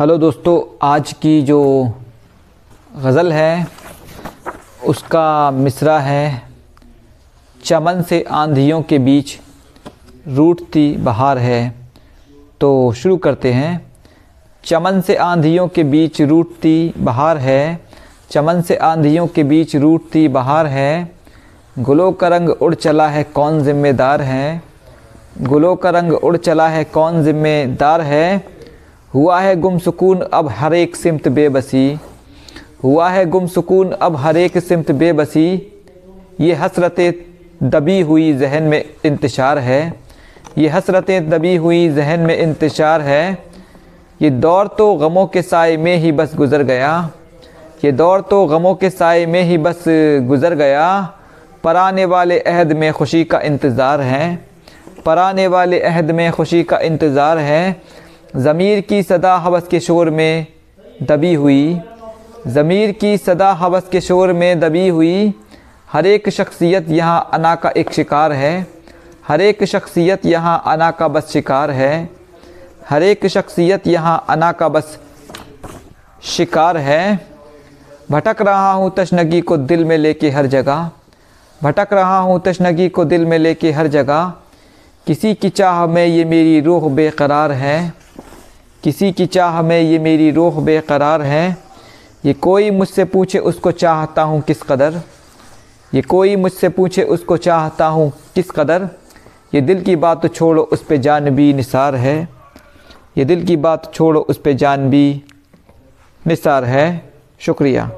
Hello दोस्तों, आज की जो गज़ल है, उसका मिसरा है, चमन से आंधियों के बीच रूठती बहार है। तो शुरू करते हैं। चमन से आंधियों के बीच रूठती बहार है, चमन से आंधियों के बीच रूठती बहार है। गुलों का रंग उड़ चला है, कौन ज़िम्मेदार है? गुलों का रंग उड़ चला है, कौन ज़िम्मेदार है? हुआ है गुम सुकून अब हर एक सिमत बेबसी। हुआ है गुम सुकून अब हर एक सिमत बेबसी। ये हसरतें दबी हुई जहन में इंतशार है। ये हसरतें दबी हुई जहन में इंतशार है। ये दौर तो गमों के साय में ही बस गुज़र गया। ये दौर तो गमों के साय में ही बस गुज़र गया। पराने वाले अहद में खुशी का इंतज़ार है। पराने वाले अहद में खुशी का इंतज़ार है। ज़मीर की सदा हवस के शोर में दबी हुई, ज़मीर की सदा हवस के शोर में दबी हुई, हर एक शख्सियत यहाँ अना का एक शिकार है, हर एक शख्सियत यहाँ अना का बस शिकार है, हर एक शख्सियत यहाँ अना का बस शिकार है। भटक रहा हूँ तशनगी को दिल में लेके हर जगह, भटक रहा हूँ तशनगी को दिल में लेके हर जगह, किसी की चाह में ये मेरी रूह बेकरार है। किसी की चाह में ये मेरी रूह बेकरार है। ये कोई मुझसे पूछे उसको चाहता हूँ किस कदर। ये कोई मुझसे पूछे उसको चाहता हूँ किस कदर। ये दिल की बात छोड़ो उस पर जानबी निसार है। ये दिल की बात छोड़ो उस पर जानबी निसार है। शुक्रिया।